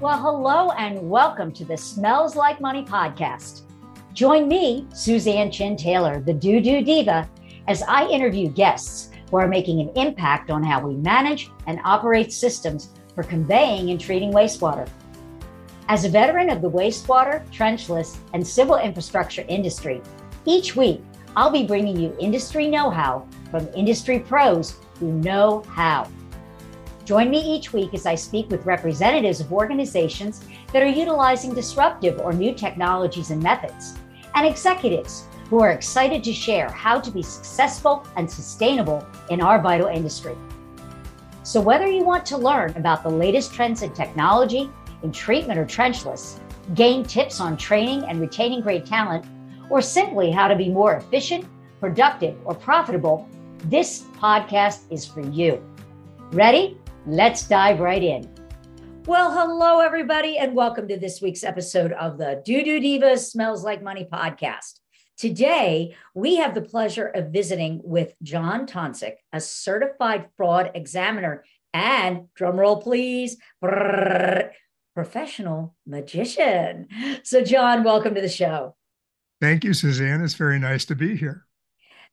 Well, hello and welcome to the Smells Like Money podcast. Join me, Suzan Chin Taylor, the Doo Doo Diva, as I interview guests who are making an impact on how we manage and operate systems for conveying and treating wastewater. As a veteran of the wastewater, trenchless, and civil infrastructure industry, each week I'll be bringing you industry know how from industry pros who know how. Join me each week as I speak with representatives of organizations that are utilizing disruptive or new technologies and methods, and executives who are excited to share how to be successful and sustainable in our vital industry. So, whether you want to learn about the latest trends in technology, in treatment or trenchless, gain tips on training and retaining great talent, or simply how to be more efficient, productive, or profitable, this podcast is for you. Ready? Let's dive right in. Well, hello, everybody, and welcome to this week's episode of the Doo Doo Divas Smells Like Money podcast. Today, we have the pleasure of visiting with John Tonsick, a certified fraud examiner and, drumroll please, brrr, professional magician. So, John, welcome to the show. Thank you, Suzan. It's very nice to be here.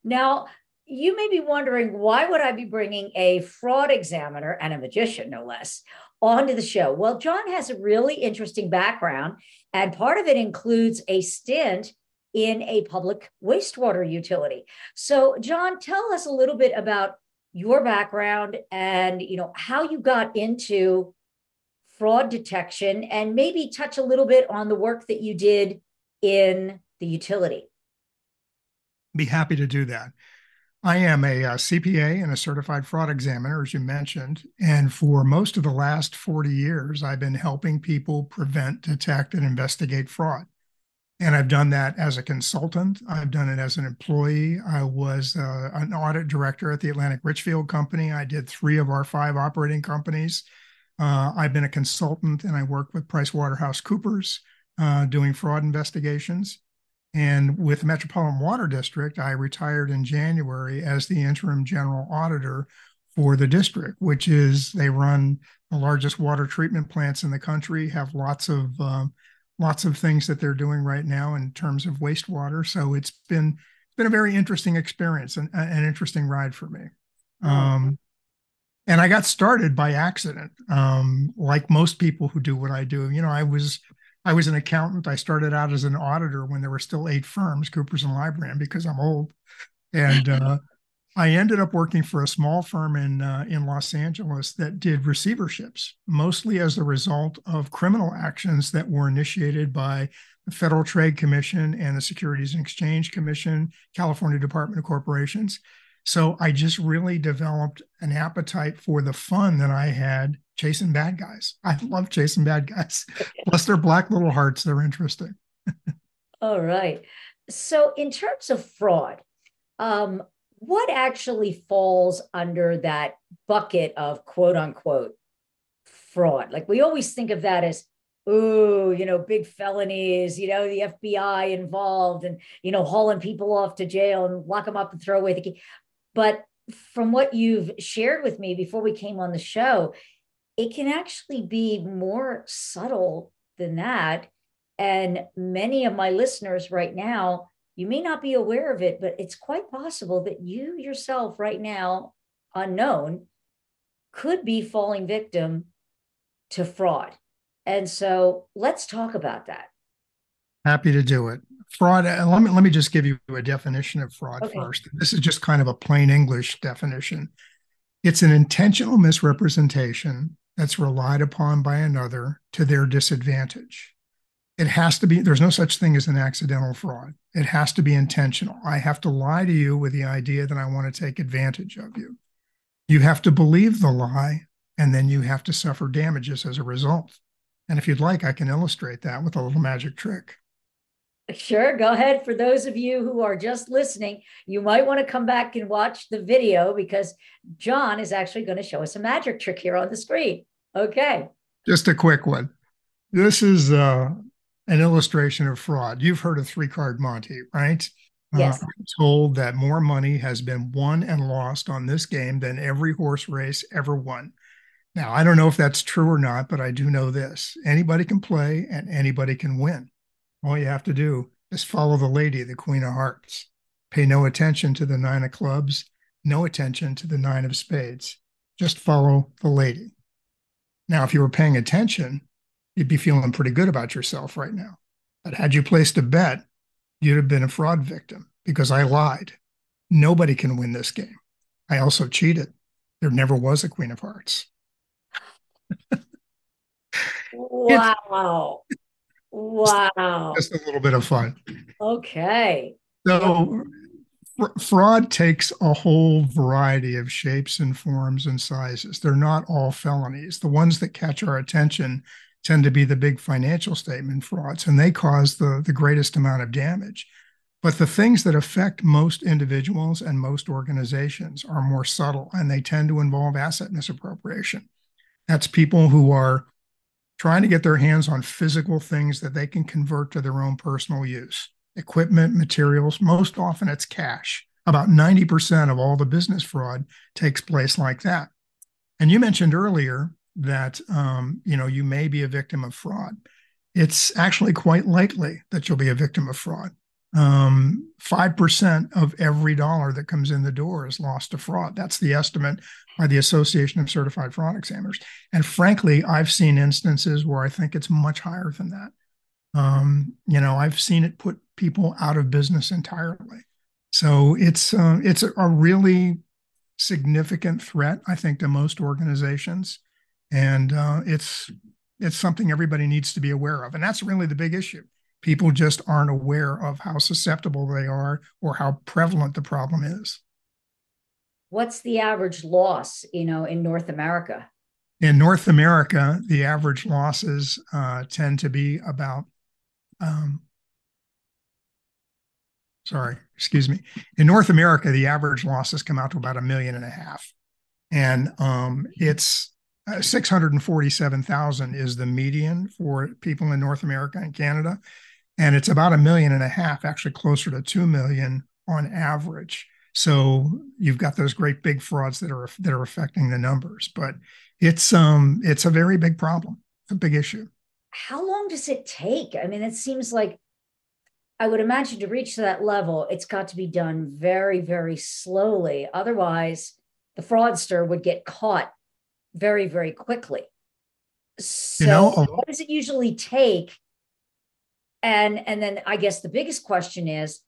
Now, you may be wondering why would I be bringing a fraud examiner and a magician, no less, onto the show? Well, John has a really interesting background, and part of it includes a stint in a public wastewater utility. So, John, tell us a little bit about your background and you know how you got into fraud detection and maybe touch a little bit on the work that you did in the utility. Be happy to do that. I am a, a, uh, CPA and a certified fraud examiner, as you mentioned. And for most of the last 40 years, I've been helping people prevent, detect, and investigate fraud. And I've done that as a consultant. I've done it as an employee. I was uh, an audit director at the Atlantic Richfield Company. I did three of our five operating companies. Uh, I've been a consultant and I work with PricewaterhouseCoopers uh, doing fraud investigations. And with the Metropolitan Water District, I retired in January as the interim general auditor for the district, which is they run the largest water treatment plants in the country, have lots of um, lots of things that they're doing right now in terms of wastewater. So it's been it's been a very interesting experience and an interesting ride for me. Um, and I got started by accident, um, like most people who do what I do. You know, I was I was an accountant. I started out as an auditor when there were still eight firms, Coopers and Lybrand, because I'm old. And uh, I ended up working for a small firm in uh, in Los Angeles that did receiverships, mostly as a result of criminal actions that were initiated by the Federal Trade Commission and the Securities and Exchange Commission, California Department of Corporations. So I just really developed an appetite for the fun that I had chasing bad guys. I love chasing bad guys. Plus, they're black little hearts. They're interesting. All right. So, in terms of fraud, um, what actually falls under that bucket of quote unquote fraud? Like, we always think of that as, oh, you know, big felonies, you know, the FBI involved and, you know, hauling people off to jail and lock them up and throw away the key. But from what you've shared with me before we came on the show, it can actually be more subtle than that. And many of my listeners right now, you may not be aware of it, but it's quite possible that you yourself, right now, unknown, could be falling victim to fraud. And so let's talk about that. Happy to do it. Fraud, uh, let me, let me just give you a definition of fraud okay. first. This is just kind of a plain English definition. It's an intentional misrepresentation that's relied upon by another to their disadvantage. It has to be, there's no such thing as an accidental fraud. It has to be intentional. I have to lie to you with the idea that I want to take advantage of you. You have to believe the lie, and then you have to suffer damages as a result. And if you'd like, I can illustrate that with a little magic trick. Sure, go ahead. For those of you who are just listening, you might want to come back and watch the video because John is actually going to show us a magic trick here on the screen. Okay. Just a quick one. This is uh, an illustration of fraud. You've heard of three card Monte, right? Uh, yes. Uh, I'm told that more money has been won and lost on this game than every horse race ever won. Now, I don't know if that's true or not, but I do know this anybody can play and anybody can win. All you have to do is follow the lady, the Queen of Hearts. Pay no attention to the Nine of Clubs, no attention to the Nine of Spades. Just follow the lady. Now, if you were paying attention, you'd be feeling pretty good about yourself right now. But had you placed a bet, you'd have been a fraud victim because I lied. Nobody can win this game. I also cheated. There never was a Queen of Hearts. wow. wow. Just a little bit of fun. Okay. So, fraud takes a whole variety of shapes and forms and sizes. They're not all felonies. The ones that catch our attention tend to be the big financial statement frauds, and they cause the, the greatest amount of damage. But the things that affect most individuals and most organizations are more subtle, and they tend to involve asset misappropriation. That's people who are trying to get their hands on physical things that they can convert to their own personal use equipment, materials. Most often it's cash. About 90% of all the business fraud takes place like that. And you mentioned earlier that um, you know you may be a victim of fraud. It's actually quite likely that you'll be a victim of fraud. Um, 5% of every dollar that comes in the door is lost to fraud. That's the estimate by the Association of Certified Fraud Examiners. And frankly, I've seen instances where I think it's much higher than that. Um, you know, I've seen it put people out of business entirely. So it's uh, it's a really significant threat, I think, to most organizations, and uh, it's it's something everybody needs to be aware of, and that's really the big issue. People just aren't aware of how susceptible they are or how prevalent the problem is what's the average loss, you know, in North America? In North America, the average losses uh, tend to be about, um, sorry, excuse me. In North America, the average losses come out to about a million and a half. And um, it's uh, 647,000 is the median for people in North America and Canada. And it's about a million and a half, actually closer to 2 million on average. So you've got those great big frauds that are that are affecting the numbers, but it's um it's a very big problem. A big issue. How long does it take? I mean, it seems like I would imagine to reach that level, it's got to be done very, very slowly. Otherwise, the fraudster would get caught very, very quickly. So, you know, what does it usually take? And and then I guess the biggest question is,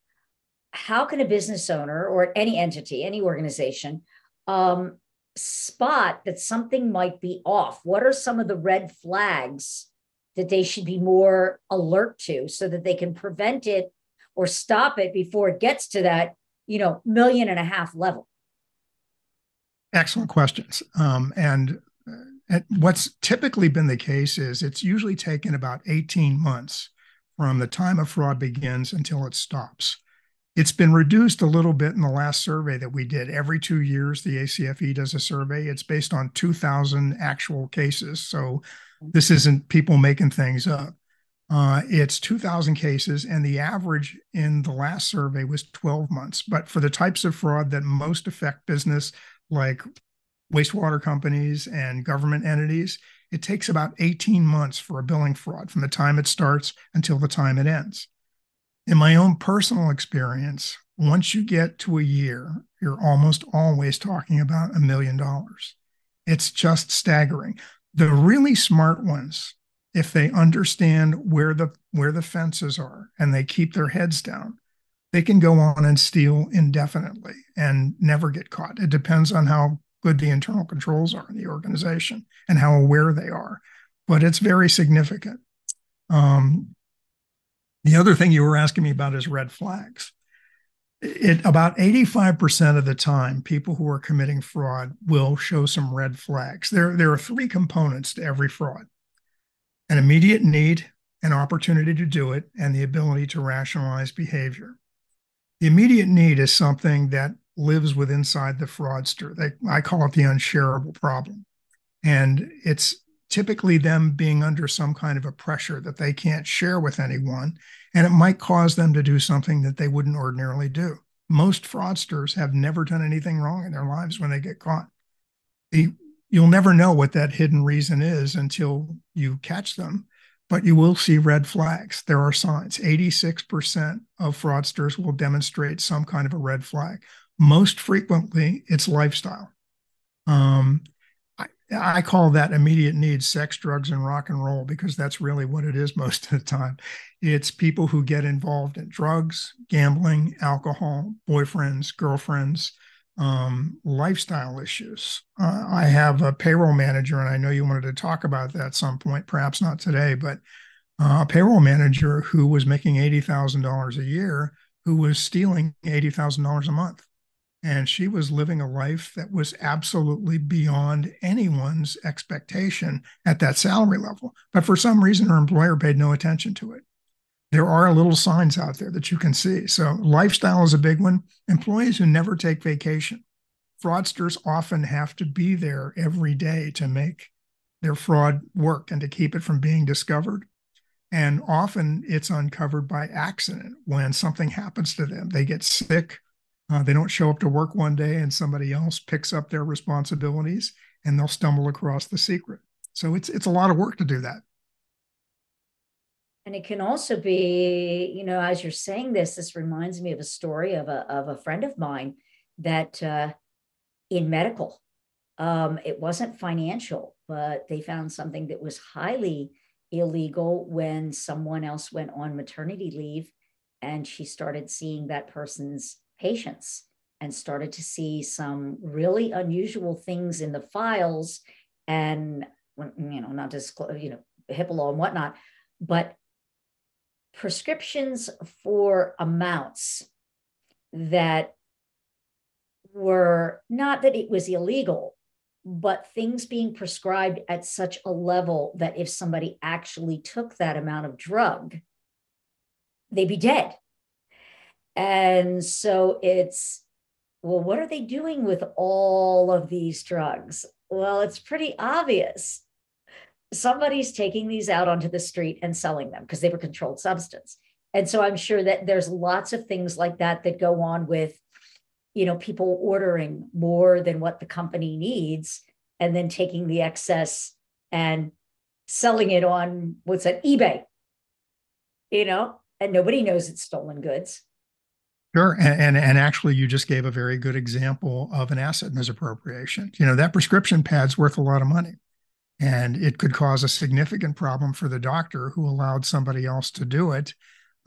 how can a business owner or any entity, any organization, um, spot that something might be off? What are some of the red flags that they should be more alert to so that they can prevent it or stop it before it gets to that, you know, million and a half level? Excellent questions. Um, and, uh, and what's typically been the case is it's usually taken about 18 months from the time a fraud begins until it stops. It's been reduced a little bit in the last survey that we did. Every two years, the ACFE does a survey. It's based on 2,000 actual cases. So this isn't people making things up. Uh, it's 2,000 cases, and the average in the last survey was 12 months. But for the types of fraud that most affect business, like wastewater companies and government entities, it takes about 18 months for a billing fraud from the time it starts until the time it ends in my own personal experience, once you get to a year, you're almost always talking about a million dollars. It's just staggering. The really smart ones, if they understand where the where the fences are and they keep their heads down, they can go on and steal indefinitely and never get caught. It depends on how good the internal controls are in the organization and how aware they are. But it's very significant. Um, the other thing you were asking me about is red flags. It about 85% of the time, people who are committing fraud will show some red flags. There, there are three components to every fraud an immediate need, an opportunity to do it, and the ability to rationalize behavior. The immediate need is something that lives with inside the fraudster. They, I call it the unshareable problem. And it's typically them being under some kind of a pressure that they can't share with anyone. And it might cause them to do something that they wouldn't ordinarily do. Most fraudsters have never done anything wrong in their lives when they get caught. The you'll never know what that hidden reason is until you catch them but you will see red flags. There are signs. 86% of fraudsters will demonstrate some kind of a red flag. Most frequently, it's lifestyle. Um, I, call that immediate needs sex, drugs, and rock and roll because that's really what it is most of the time. It's people who get involved in drugs, gambling, alcohol, boyfriends, girlfriends, um, lifestyle issues. Uh, I have a payroll manager, and I know you wanted to talk about that at some point, perhaps not today, but uh, a payroll manager who was making $80,000 a year, who was stealing $80,000 a month. And she was living a life that was absolutely beyond anyone's expectation at that salary level. But for some reason, her employer paid no attention to it there are little signs out there that you can see. So, lifestyle is a big one. Employees who never take vacation. Fraudsters often have to be there every day to make their fraud work and to keep it from being discovered. And often it's uncovered by accident when something happens to them. They get sick, uh, they don't show up to work one day, and somebody else picks up their responsibilities and they'll stumble across the secret. So, it's, it's a lot of work to do that. And it can also be, you know, as you're saying this, this reminds me of a story of a, of a friend of mine that uh, in medical, um, it wasn't financial, but they found something that was highly illegal when someone else went on maternity leave and she started seeing that person's patients and started to see some really unusual things in the files and you know not disclose you know HIPAA law and whatnot but prescriptions for amounts that were not that it was illegal, but things being prescribed at such a level that if somebody actually took that amount of drug, they'd be dead. And so it's, well, what are they doing with all of these drugs? Well, it's pretty obvious somebody's taking these out onto the street and selling them because they were controlled substance. And so I'm sure that there's lots of things like that that go on with, you know, people ordering more than what the company needs and then taking the excess and selling it on what's that eBay, you know, and nobody knows it's stolen goods. Sure, and, and, and actually, you just gave a very good example of an asset misappropriation. You know that prescription pad's worth a lot of money, and it could cause a significant problem for the doctor who allowed somebody else to do it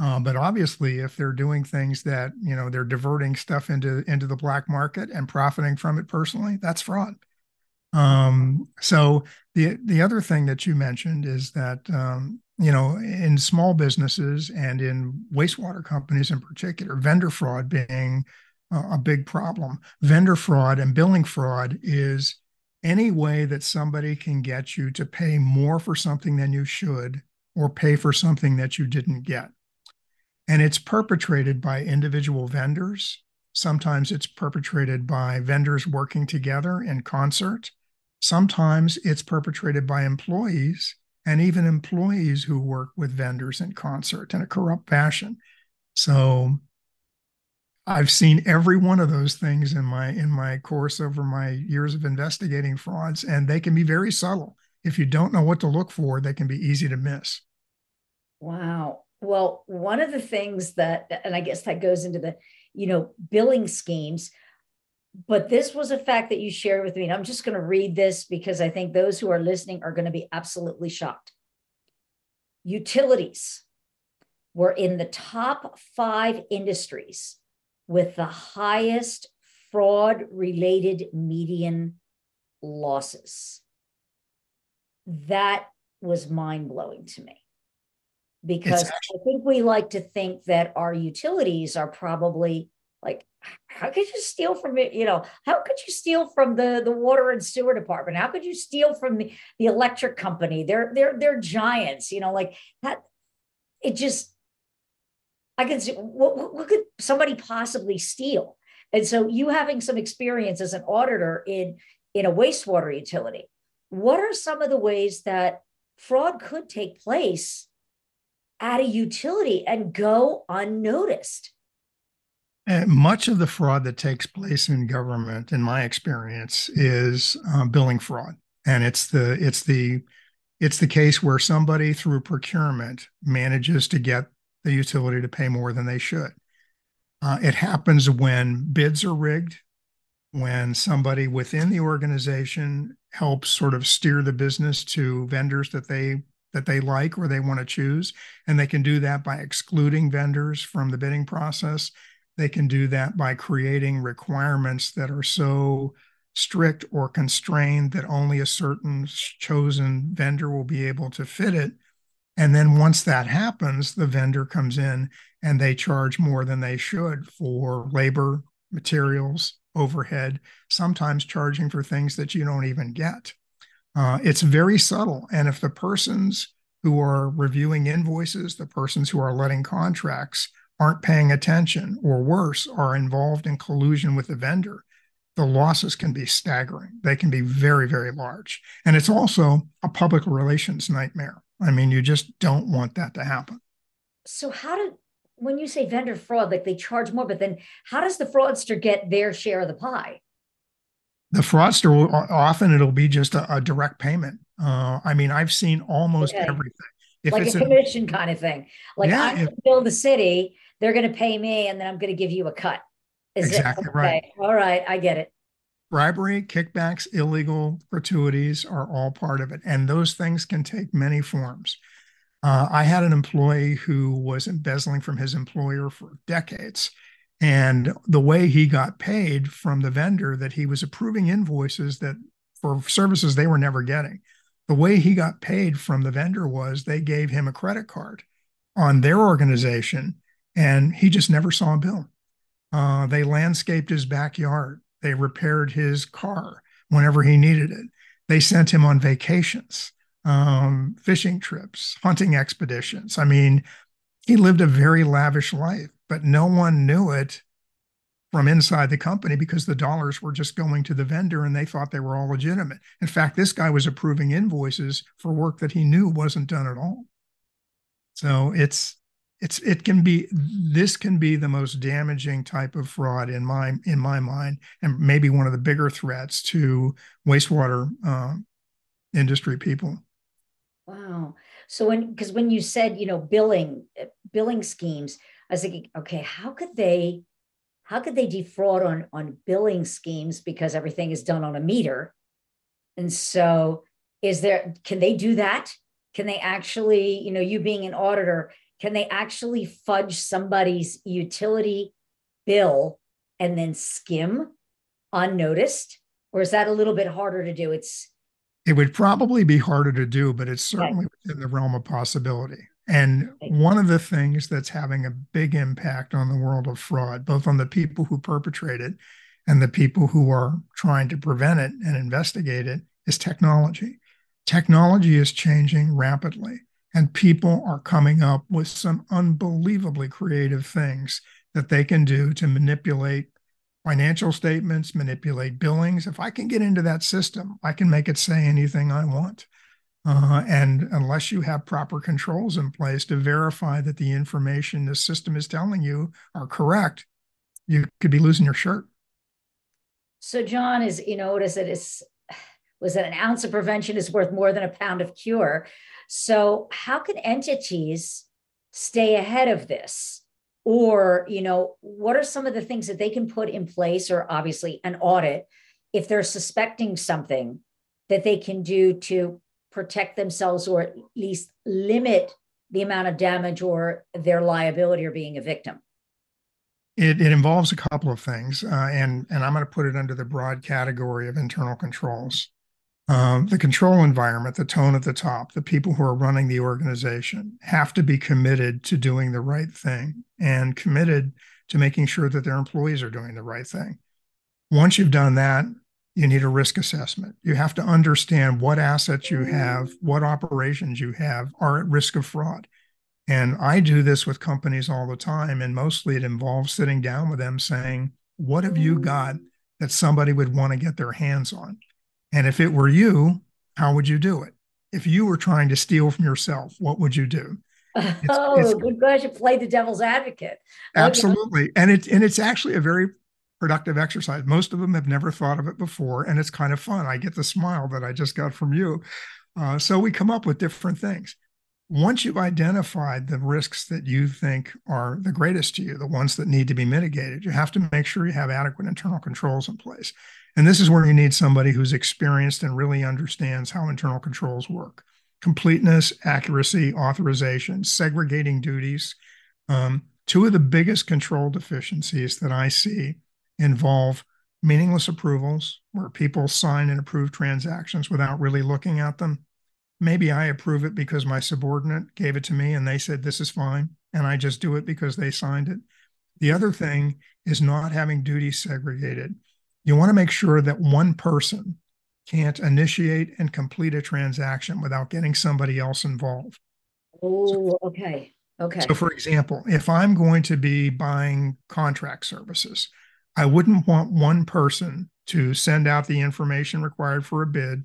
uh, but obviously if they're doing things that you know they're diverting stuff into into the black market and profiting from it personally that's fraud um, so the the other thing that you mentioned is that um, you know in small businesses and in wastewater companies in particular vendor fraud being a big problem vendor fraud and billing fraud is any way that somebody can get you to pay more for something than you should or pay for something that you didn't get. And it's perpetrated by individual vendors. Sometimes it's perpetrated by vendors working together in concert. Sometimes it's perpetrated by employees and even employees who work with vendors in concert in a corrupt fashion. So I've seen every one of those things in my in my course over my years of investigating frauds, and they can be very subtle. If you don't know what to look for, they can be easy to miss. Wow. Well, one of the things that, and I guess that goes into the, you know, billing schemes, but this was a fact that you shared with me. And I'm just going to read this because I think those who are listening are going to be absolutely shocked. Utilities were in the top five industries with the highest fraud related median losses. That was mind blowing to me because actually- I think we like to think that our utilities are probably like, how could you steal from it? You know, how could you steal from the, the water and sewer department? How could you steal from the, the electric company? They're they're they're giants, you know, like that. It just I can see what, what could somebody possibly steal? And so you having some experience as an auditor in in a wastewater utility, what are some of the ways that fraud could take place at a utility and go unnoticed? And much of the fraud that takes place in government, in my experience, is uh, billing fraud, and it's the it's the it's the case where somebody through procurement manages to get the utility to pay more than they should. Uh, it happens when bids are rigged, when somebody within the organization helps sort of steer the business to vendors that they that they like or they want to choose. And they can do that by excluding vendors from the bidding process they can do that by creating requirements that are so strict or constrained that only a certain chosen vendor will be able to fit it and then once that happens the vendor comes in and they charge more than they should for labor materials overhead, sometimes charging for things that you don't even get. Uh, it's very subtle. And if the persons who are reviewing invoices, the persons who are letting contracts aren't paying attention, or worse, are involved in collusion with the vendor, the losses can be staggering. They can be very, very large. And it's also a public relations nightmare. I mean, you just don't want that to happen. So, how do, when you say vendor fraud, like they charge more, but then how does the fraudster get their share of the pie? The fraudster will, often it'll be just a, a direct payment. Uh, I mean, I've seen almost okay. everything. If like a commission a, kind of thing. Like yeah, I'm going build the city, they're going to pay me, and then I'm going to give you a cut. Is exactly okay. right. All right, I get it. Bribery, kickbacks, illegal gratuities are all part of it, and those things can take many forms. Uh, I had an employee who was embezzling from his employer for decades. And the way he got paid from the vendor that he was approving invoices that for services they were never getting. The way he got paid from the vendor was they gave him a credit card on their organization and he just never saw a bill. Uh, they landscaped his backyard. They repaired his car whenever he needed it. They sent him on vacations um, fishing trips, hunting expeditions. I mean, he lived a very lavish life, but no one knew it from inside the company because the dollars were just going to the vendor and they thought they were all legitimate. In fact, this guy was approving invoices for work that he knew wasn't done at all. So it's it's it can be this can be the most damaging type of fraud in my in my mind and maybe one of the bigger threats to wastewater uh, industry people Wow. So when because when you said, you know, billing billing schemes, I was thinking, okay, how could they how could they defraud on on billing schemes because everything is done on a meter? And so is there can they do that? Can they actually, you know, you being an auditor, can they actually fudge somebody's utility bill and then skim unnoticed? Or is that a little bit harder to do? It's it would probably be harder to do, but it's certainly right. within the realm of possibility. And one of the things that's having a big impact on the world of fraud, both on the people who perpetrate it and the people who are trying to prevent it and investigate it, is technology. Technology is changing rapidly, and people are coming up with some unbelievably creative things that they can do to manipulate financial statements, manipulate billings. If I can get into that system, I can make it say anything I want. Uh, and unless you have proper controls in place to verify that the information the system is telling you are correct, you could be losing your shirt. So, John, is you know, what is it? Is was that an ounce of prevention is worth more than a pound of cure? So, how can entities stay ahead of this? or you know what are some of the things that they can put in place or obviously an audit if they're suspecting something that they can do to protect themselves or at least limit the amount of damage or their liability or being a victim it, it involves a couple of things uh, and and i'm going to put it under the broad category of internal controls um, the control environment, the tone at the top, the people who are running the organization have to be committed to doing the right thing and committed to making sure that their employees are doing the right thing. Once you've done that, you need a risk assessment. You have to understand what assets you have, what operations you have are at risk of fraud. And I do this with companies all the time. And mostly it involves sitting down with them saying, What have you got that somebody would want to get their hands on? And if it were you, how would you do it? If you were trying to steal from yourself, what would you do? It's, oh, it's, good question. Play the devil's advocate. Absolutely, okay. and it and it's actually a very productive exercise. Most of them have never thought of it before, and it's kind of fun. I get the smile that I just got from you. Uh, so we come up with different things. Once you've identified the risks that you think are the greatest to you, the ones that need to be mitigated, you have to make sure you have adequate internal controls in place. And this is where you need somebody who's experienced and really understands how internal controls work completeness, accuracy, authorization, segregating duties. Um, two of the biggest control deficiencies that I see involve meaningless approvals, where people sign and approve transactions without really looking at them. Maybe I approve it because my subordinate gave it to me and they said this is fine, and I just do it because they signed it. The other thing is not having duties segregated you want to make sure that one person can't initiate and complete a transaction without getting somebody else involved. Oh, okay. Okay. So, for example, if I'm going to be buying contract services, I wouldn't want one person to send out the information required for a bid.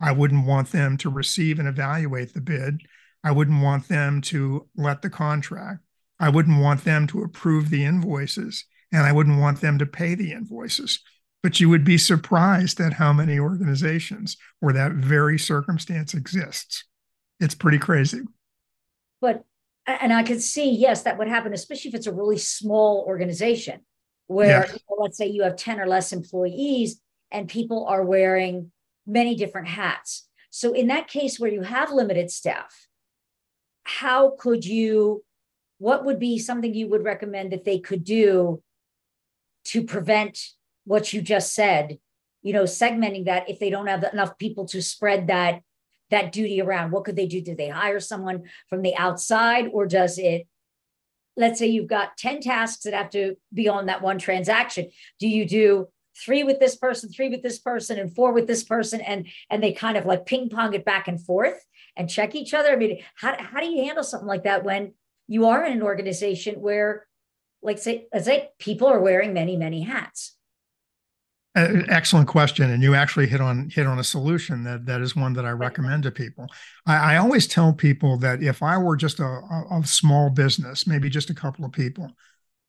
I wouldn't want them to receive and evaluate the bid. I wouldn't want them to let the contract. I wouldn't want them to approve the invoices. And I wouldn't want them to pay the invoices. But you would be surprised at how many organizations where that very circumstance exists. It's pretty crazy. But, and I could see, yes, that would happen, especially if it's a really small organization where, you know, let's say you have 10 or less employees and people are wearing many different hats. So, in that case where you have limited staff, how could you, what would be something you would recommend that they could do to prevent what you just said you know segmenting that if they don't have enough people to spread that that duty around what could they do? Do they hire someone from the outside or does it let's say you've got 10 tasks that have to be on that one transaction. Do you do three with this person three with this person and four with this person and and they kind of like ping pong it back and forth and check each other? I mean how, how do you handle something like that when you are in an organization where like say let's say people are wearing many many hats excellent question, and you actually hit on hit on a solution that that is one that I recommend to people. I, I always tell people that if I were just a, a, a small business, maybe just a couple of people,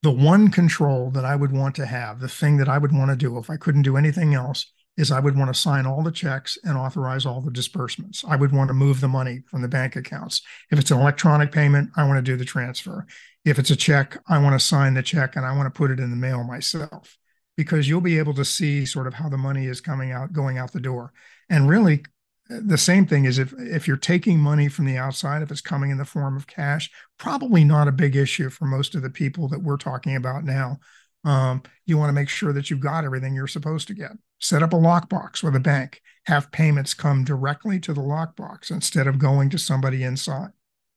the one control that I would want to have, the thing that I would want to do if I couldn't do anything else, is I would want to sign all the checks and authorize all the disbursements. I would want to move the money from the bank accounts. If it's an electronic payment, I want to do the transfer. If it's a check, I want to sign the check and I want to put it in the mail myself because you'll be able to see sort of how the money is coming out, going out the door. And really, the same thing is if if you're taking money from the outside, if it's coming in the form of cash, probably not a big issue for most of the people that we're talking about now. Um, you want to make sure that you've got everything you're supposed to get. Set up a lockbox with a bank. Have payments come directly to the lockbox instead of going to somebody inside.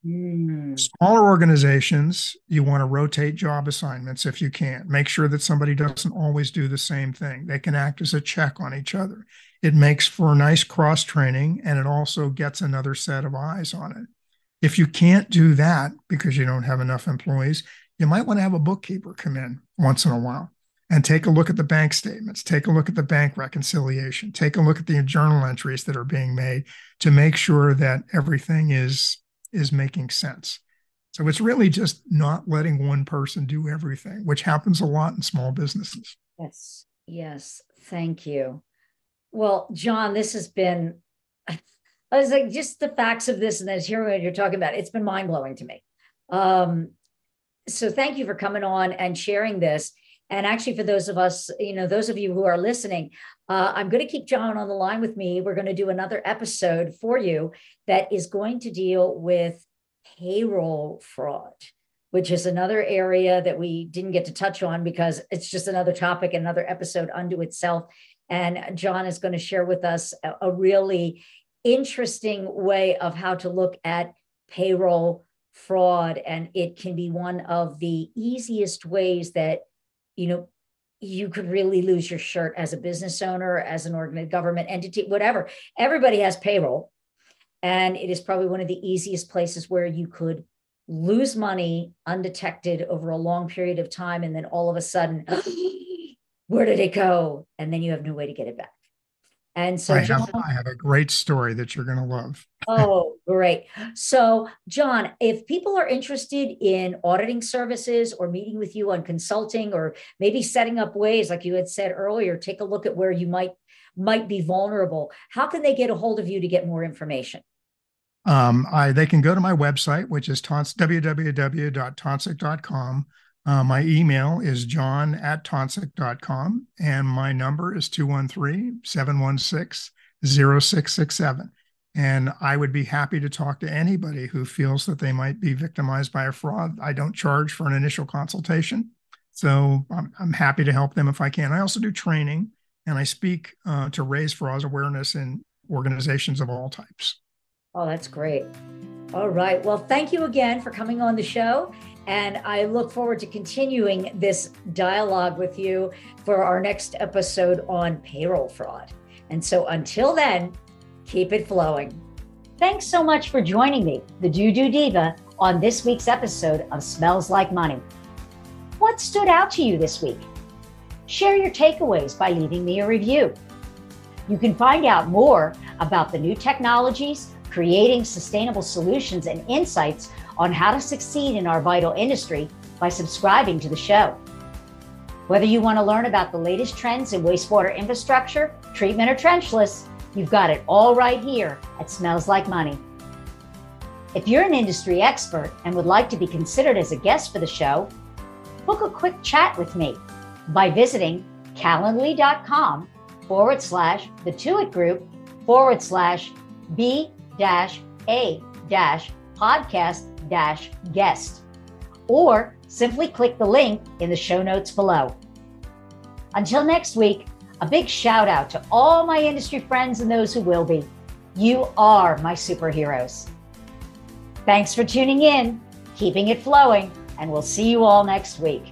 Mm. Smaller organizations, you want to rotate job assignments if you can. Make sure that somebody doesn't always do the same thing. They can act as a check on each other. It makes for nice cross training and it also gets another set of eyes on it. If you can't do that because you don't have enough employees, you might want to have a bookkeeper come in once in a while and take a look at the bank statements, take a look at the bank reconciliation, take a look at the journal entries that are being made to make sure that everything is is making sense. So it's really just not letting one person do everything, which happens a lot in small businesses. Yes. Yes. Thank you. Well, John, this has been, I was like, just the facts of this and then hearing what you're talking about, it's been mind blowing to me. Um, so thank you for coming on and sharing this. And actually, for those of us, you know, those of you who are listening, uh, I'm going to keep John on the line with me. We're going to do another episode for you that is going to deal with payroll fraud, which is another area that we didn't get to touch on because it's just another topic, another episode unto itself. And John is going to share with us a, a really interesting way of how to look at payroll fraud. And it can be one of the easiest ways that, you know, you could really lose your shirt as a business owner, as an organ, government entity, whatever. Everybody has payroll. And it is probably one of the easiest places where you could lose money undetected over a long period of time. And then all of a sudden, where did it go? And then you have no way to get it back. And so, I have, I have a great story that you're going to love. oh, Great. So, John, if people are interested in auditing services or meeting with you on consulting or maybe setting up ways, like you had said earlier, take a look at where you might might be vulnerable. How can they get a hold of you to get more information? Um, I they can go to my website, which is tons, www.tonsick.com. Uh, my email is john at tonsick.com, and my number is 213 716 0667. And I would be happy to talk to anybody who feels that they might be victimized by a fraud. I don't charge for an initial consultation. So I'm, I'm happy to help them if I can. I also do training and I speak uh, to raise fraud awareness in organizations of all types. Oh, that's great. All right. Well, thank you again for coming on the show. And I look forward to continuing this dialogue with you for our next episode on payroll fraud. And so until then, keep it flowing. Thanks so much for joining me, the Doo Doo Diva, on this week's episode of Smells Like Money. What stood out to you this week? Share your takeaways by leaving me a review. You can find out more about the new technologies, creating sustainable solutions, and insights on how to succeed in our vital industry by subscribing to the show. Whether you want to learn about the latest trends in wastewater infrastructure, treatment, or trenchless, you've got it all right here at Smells Like Money. If you're an industry expert and would like to be considered as a guest for the show, book a quick chat with me by visiting calendly.com forward slash the Tuit Group forward slash B dash A dash podcast dash guest or simply click the link in the show notes below. Until next week, a big shout out to all my industry friends and those who will be. You are my superheroes. Thanks for tuning in, keeping it flowing, and we'll see you all next week.